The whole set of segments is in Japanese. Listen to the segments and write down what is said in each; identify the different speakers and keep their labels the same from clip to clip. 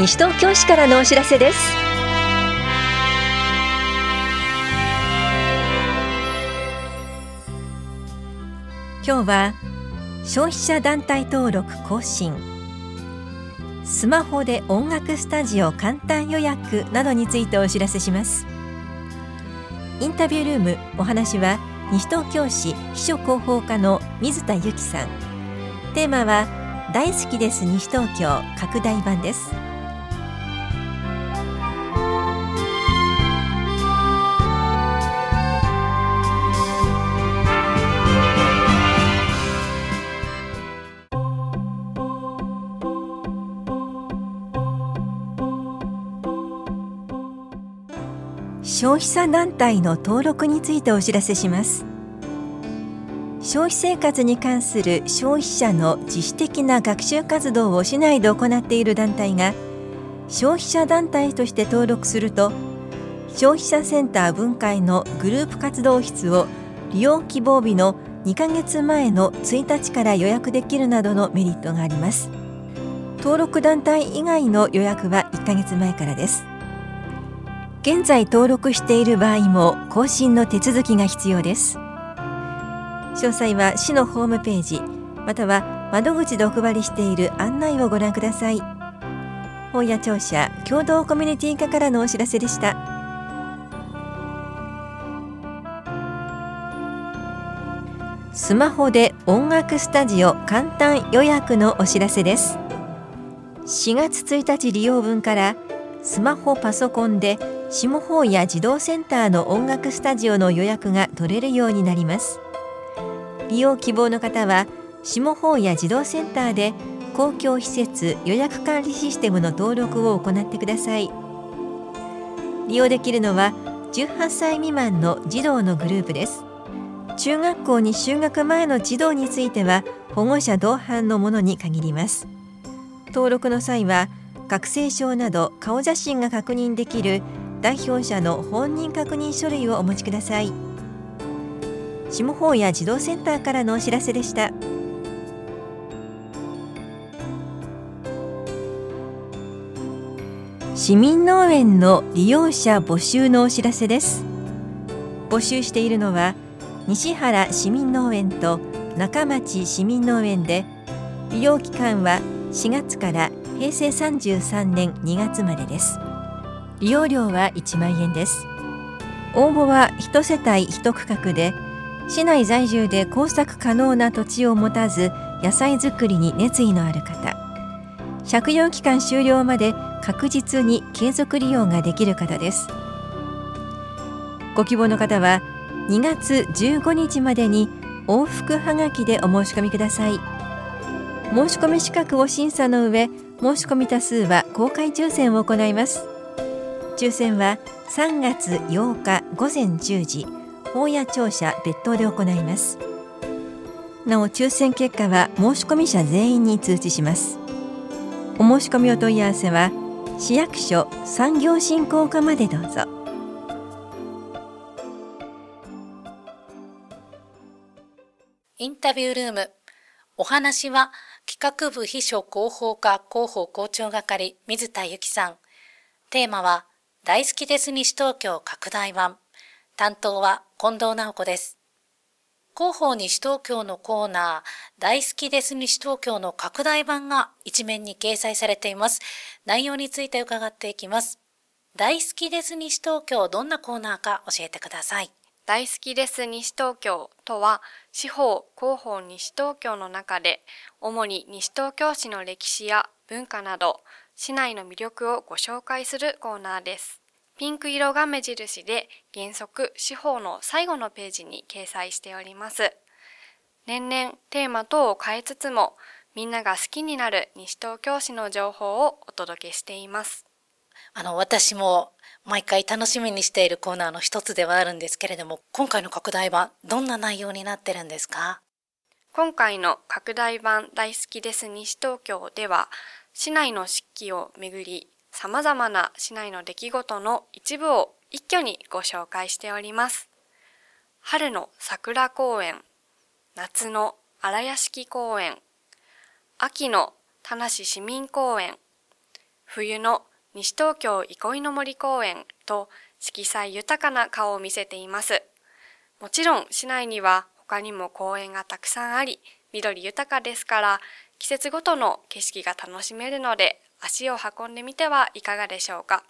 Speaker 1: 西東京市からのお知らせです。今日は消費者団体登録更新。スマホで音楽スタジオ簡単予約などについてお知らせします。インタビュールームお話は西東京市秘書広報課の水田由紀さん。テーマは大好きです西東京拡大版です。消費者団体の登録についてお知らせします。消費生活に関する消費者の自主的な学習活動を市内で行っている団体が消費者団体として登録すると消費者センター分会のグループ活動室を利用希望日の2ヶ月前の1日から予約できるなどのメリットがあります。登録団体以外の予約は1ヶ月前からです。現在登録している場合も更新の手続きが必要です。詳細は市のホームページまたは窓口でお配りしている案内をご覧ください。本屋庁舎共同コミュニティ課からのお知らせでした。スマホで音楽スタジオ簡単予約のお知らせです。4月1日利用分からスマホパソコンで下法や児童センターの音楽スタジオの予約が取れるようになります。利用希望の方は下法や児童センターで公共施設予約管理システムの登録を行ってください。利用できるのは18歳未満の児童のグループです。中学校に就学前の児童については保護者同伴のものに限ります。登録の際は学生証など顔写真が確認できる代表者の本人確認書類をお持ちください。下法や児童センターからのお知らせでした。市民農園の利用者募集のお知らせです。募集しているのは西原市民農園と中町市民農園で利用期間は4月から平成33年2月までです。利用料は1万円です。応募は1世帯1区画で市内在住で耕作可能な土地を持たず野菜作りに熱意のある方。借用期間終了まで確実に継続利用ができる方です。ご希望の方は2月15日までに往復はがきでお申し込みください。申し込み資格を審査の上申し込み多数は公開抽選を行います。抽選は3月8日午前10時法屋庁舎別当で行います。なお抽選結果は申し込み者全員に通知します。お申し込みお問い合わせは市役所産業振興課までどうぞ。
Speaker 2: インタビュールーム。お話は企画部秘書広報課広報校長係水田由紀さん。テーマは大好きです西東京拡大版。担当は近藤直子です。広報西東京のコーナー、大好きです西東京の拡大版が一面に掲載されています。内容について伺っていきます。大好きです西東京、どんなコーナーか教えてください。
Speaker 3: 大好きです西東京とは、司法広報西東京の中で、主に西東京市の歴史や文化など、市内の魅力をご紹介するコーナーです。ピンク色が目印で原則司法の最後のページに掲載しております。年々テーマ等を変えつつもみんなが好きになる西東京市の情報をお届けしています。
Speaker 2: あの、私も毎回楽しみにしているコーナーの一つではあるんですけれども、今回の拡大版、どんな内容になってるんですか？
Speaker 3: 今回の拡大版大好きです西東京では、市内の四季をめぐり、様々な市内の出来事の一部を一挙にご紹介しております。春の桜公園、夏の荒屋敷公園、秋の田無市民公園、冬の西東京憩いの森公園と色彩豊かな顔を見せています。もちろん市内には他にも公園がたくさんあり、緑豊かですから、季節ごとの景色が楽しめるので、足を運んでみてはいかがでしょうか。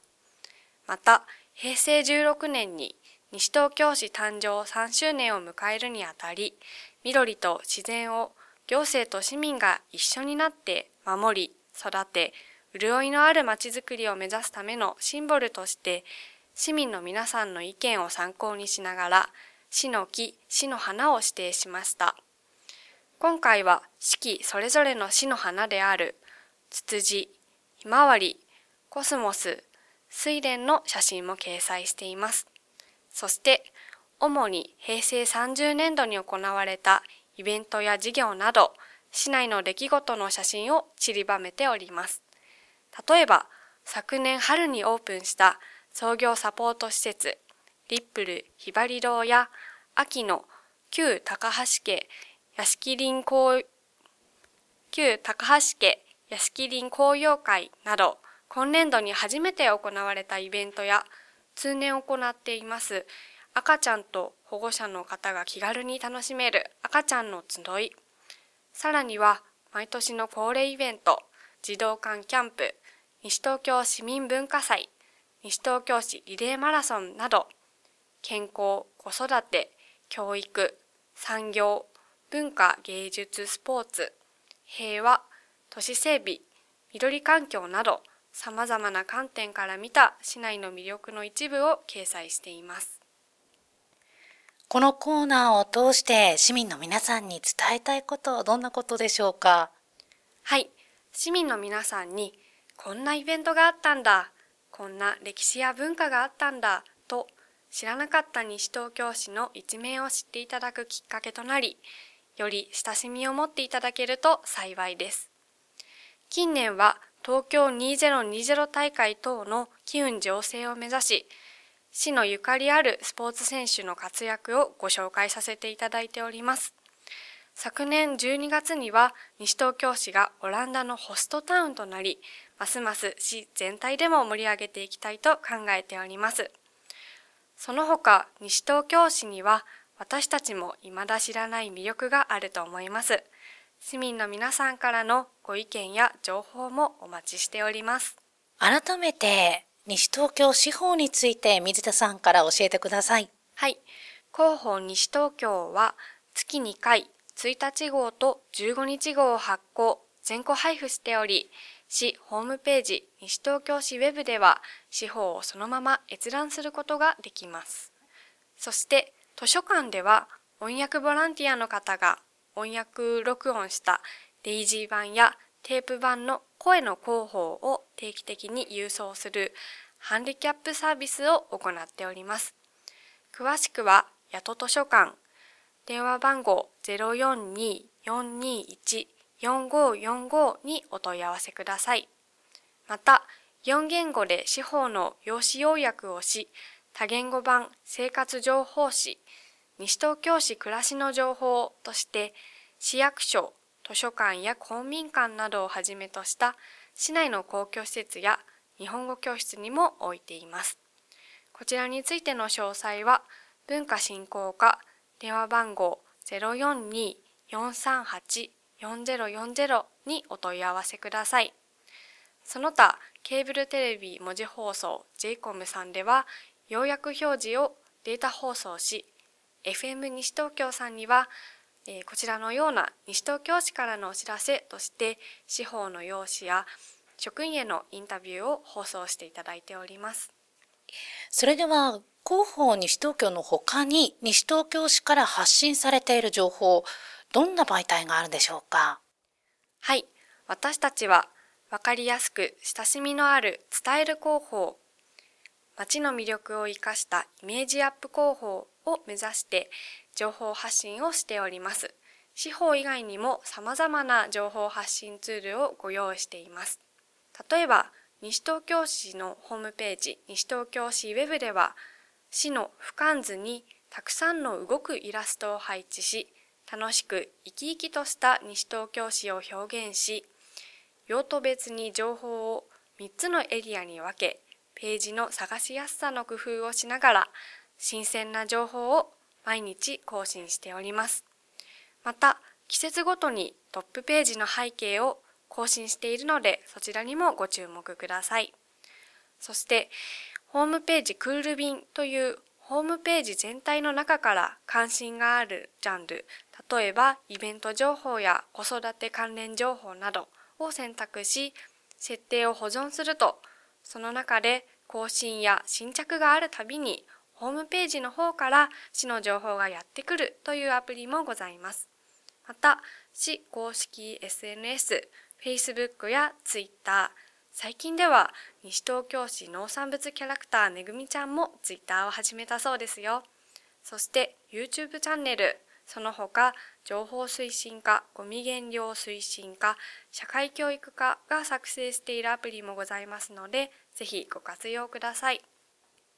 Speaker 3: また、平成16年に西東京市誕生3周年を迎えるにあたり、緑と自然を行政と市民が一緒になって守り、育て、潤いのあるまちづくりを目指すためのシンボルとして、市民の皆さんの意見を参考にしながら、市の木、市の花を指定しました。今回は四季それぞれの市の花である、ツツジ、ひまわり、コスモス、睡蓮の写真も掲載しています。そして、主に平成30年度に行われたイベントや事業など、市内の出来事の写真を散りばめております。例えば、昨年春にオープンした創業サポート施設、リップルひばり堂や秋の旧高橋家屋敷林公旧高橋家屋敷林紅葉会など今年度に初めて行われたイベントや通年行っています赤ちゃんと保護者の方が気軽に楽しめる赤ちゃんの集い。さらには毎年の恒例イベント児童館キャンプ西東京市民文化祭西東京市リレーマラソンなど健康、子育て、教育、産業、文化、芸術、スポーツ、平和、都市整備、緑環境など様々な観点から見た市内の魅力の一部を掲載しています。
Speaker 2: このコーナーを通して市民の皆さんに伝えたいことはどんなことでしょうか？
Speaker 3: はい。市民の皆さんにこんなイベントがあったんだ、こんな歴史や文化があったんだと知らなかった西東京市の一面を知っていただくきっかけとなり、より親しみを持っていただけると幸いです。近年は東京2020大会等の機運醸成を目指し、市のゆかりあるスポーツ選手の活躍をご紹介させていただいております。昨年12月には西東京市がオランダのホストタウンとなり、ますます市全体でも盛り上げていきたいと考えております。その他、西東京市には私たちも未だ知らない魅力があると思います。市民の皆さんからのご意見や情報もお待ちしております。
Speaker 2: 改めて、西東京司法について水田さんから教えてください。
Speaker 3: はい。広報西東京は月2回1日号と15日号を発行、全個配布しており、市ホームページ西東京市ウェブでは司法をそのまま閲覧することができます。そして図書館では翻訳ボランティアの方が翻訳録音したデイジー版やテープ版の声の広報を定期的に郵送するハンディキャップサービスを行っております。詳しくは、やと図書館、電話番号042-421 4545にお問い合わせください。また、4言語で司法の用紙要約をし、多言語版生活情報誌、西東京市暮らしの情報として、市役所、図書館や公民館などをはじめとした市内の公共施設や日本語教室にも置いています。こちらについての詳細は、文化振興課電話番号042-438 4040にお問い合わせください。その他、ケーブルテレビ文字放送 JCOM さんでは、要約表示をデータ放送し、FM 西東京さんには、えー、こちらのような西東京市からのお知らせとして、司法の用紙や職員へのインタビューを放送していただいております。
Speaker 2: それでは、広報西東京の他に西東京市から発信されている情報、どんな媒体があるでしょうか？
Speaker 3: はい。私たちは、わかりやすく親しみのある伝える広報、街の魅力を生かしたイメージアップ広報を目指して情報発信をしております。司法以外にも様々な情報発信ツールをご用意しています。例えば、西東京市のホームページ、西東京市ウェブでは、市の俯瞰図にたくさんの動くイラストを配置し、楽しく生き生きとした西東京市を表現し、用途別に情報を3つのエリアに分け、ページの探しやすさの工夫をしながら、新鮮な情報を毎日更新しております。また、季節ごとにトップページの背景を更新しているので、そちらにもご注目ください。そして、ホームページクール便というホームページ全体の中から関心があるジャンル、例えばイベント情報や子育て関連情報などを選択し、設定を保存すると、その中で更新や新着があるたびにホームページの方から市の情報がやってくるというアプリもございます。また、市公式 SNS、Facebook や Twitter、最近では西東京市農産物キャラクターめぐみちゃんも Twitter を始めたそうですよ。そして YouTube チャンネル、その他情報推進課、ゴミ減量推進課、社会教育課が作成しているアプリもございますので、ぜひご活用ください。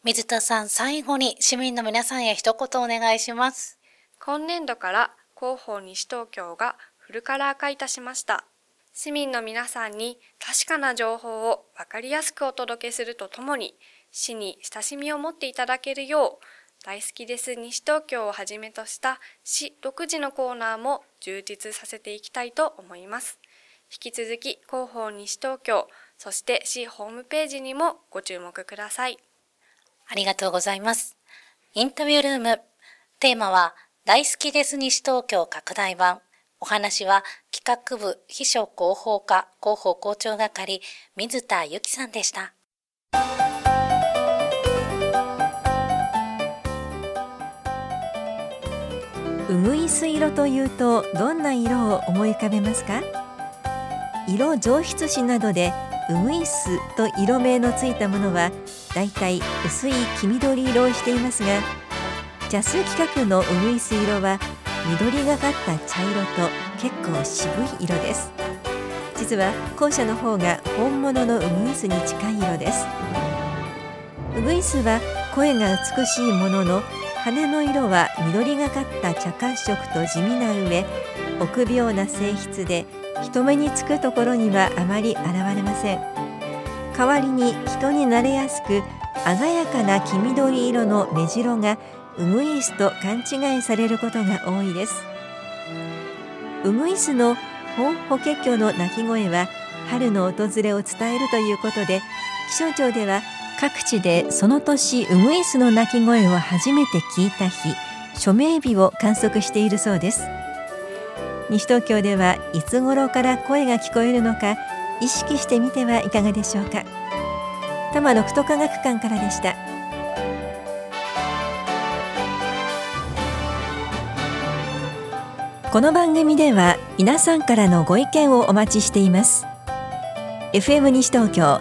Speaker 2: 水田さん、最後に市民の皆さんへ一言お願いします。
Speaker 3: 今年度から広報西東京がフルカラー化いたしました。市民の皆さんに確かな情報をわかりやすくお届けするとともに、市に親しみを持っていただけるよう、大好きです西東京をはじめとした市独自のコーナーも充実させていきたいと思います。引き続き広報西東京、そして市ホームページにもご注目ください。
Speaker 2: ありがとうございます。インタビュールーム、テーマは大好きです西東京拡大版。お話は企画部秘書広報課広報校長係水田由紀さんでした。
Speaker 1: うぐいす色というとどんな色を思い浮かべますか？色上質紙などでうぐいすと色名のついたものはだいたい薄い黄緑色をしていますがジャス企画のうぐいす色は緑がかった茶色と結構渋い色です。実は後者の方が本物のウグイスに近い色です。ウグイスは声が美しいものの羽の色は緑がかった茶褐色と地味な上臆病な性質で人目につくところにはあまり現れません。代わりに人に慣れやすく鮮やかな黄緑色の目白がウグイスと勘違いされることが多いです。ウグイスのホホケキョの鳴き声は春の訪れを伝えるということで気象庁では各地でその年ウグイスの鳴き声を初めて聞いた日署名日を観測しているそうです。西東京ではいつ頃から声が聞こえるのか意識してみてはいかがでしょうか。多摩六都科学館からでした。この番組では皆さんからのご意見をお待ちしています。FM 西東京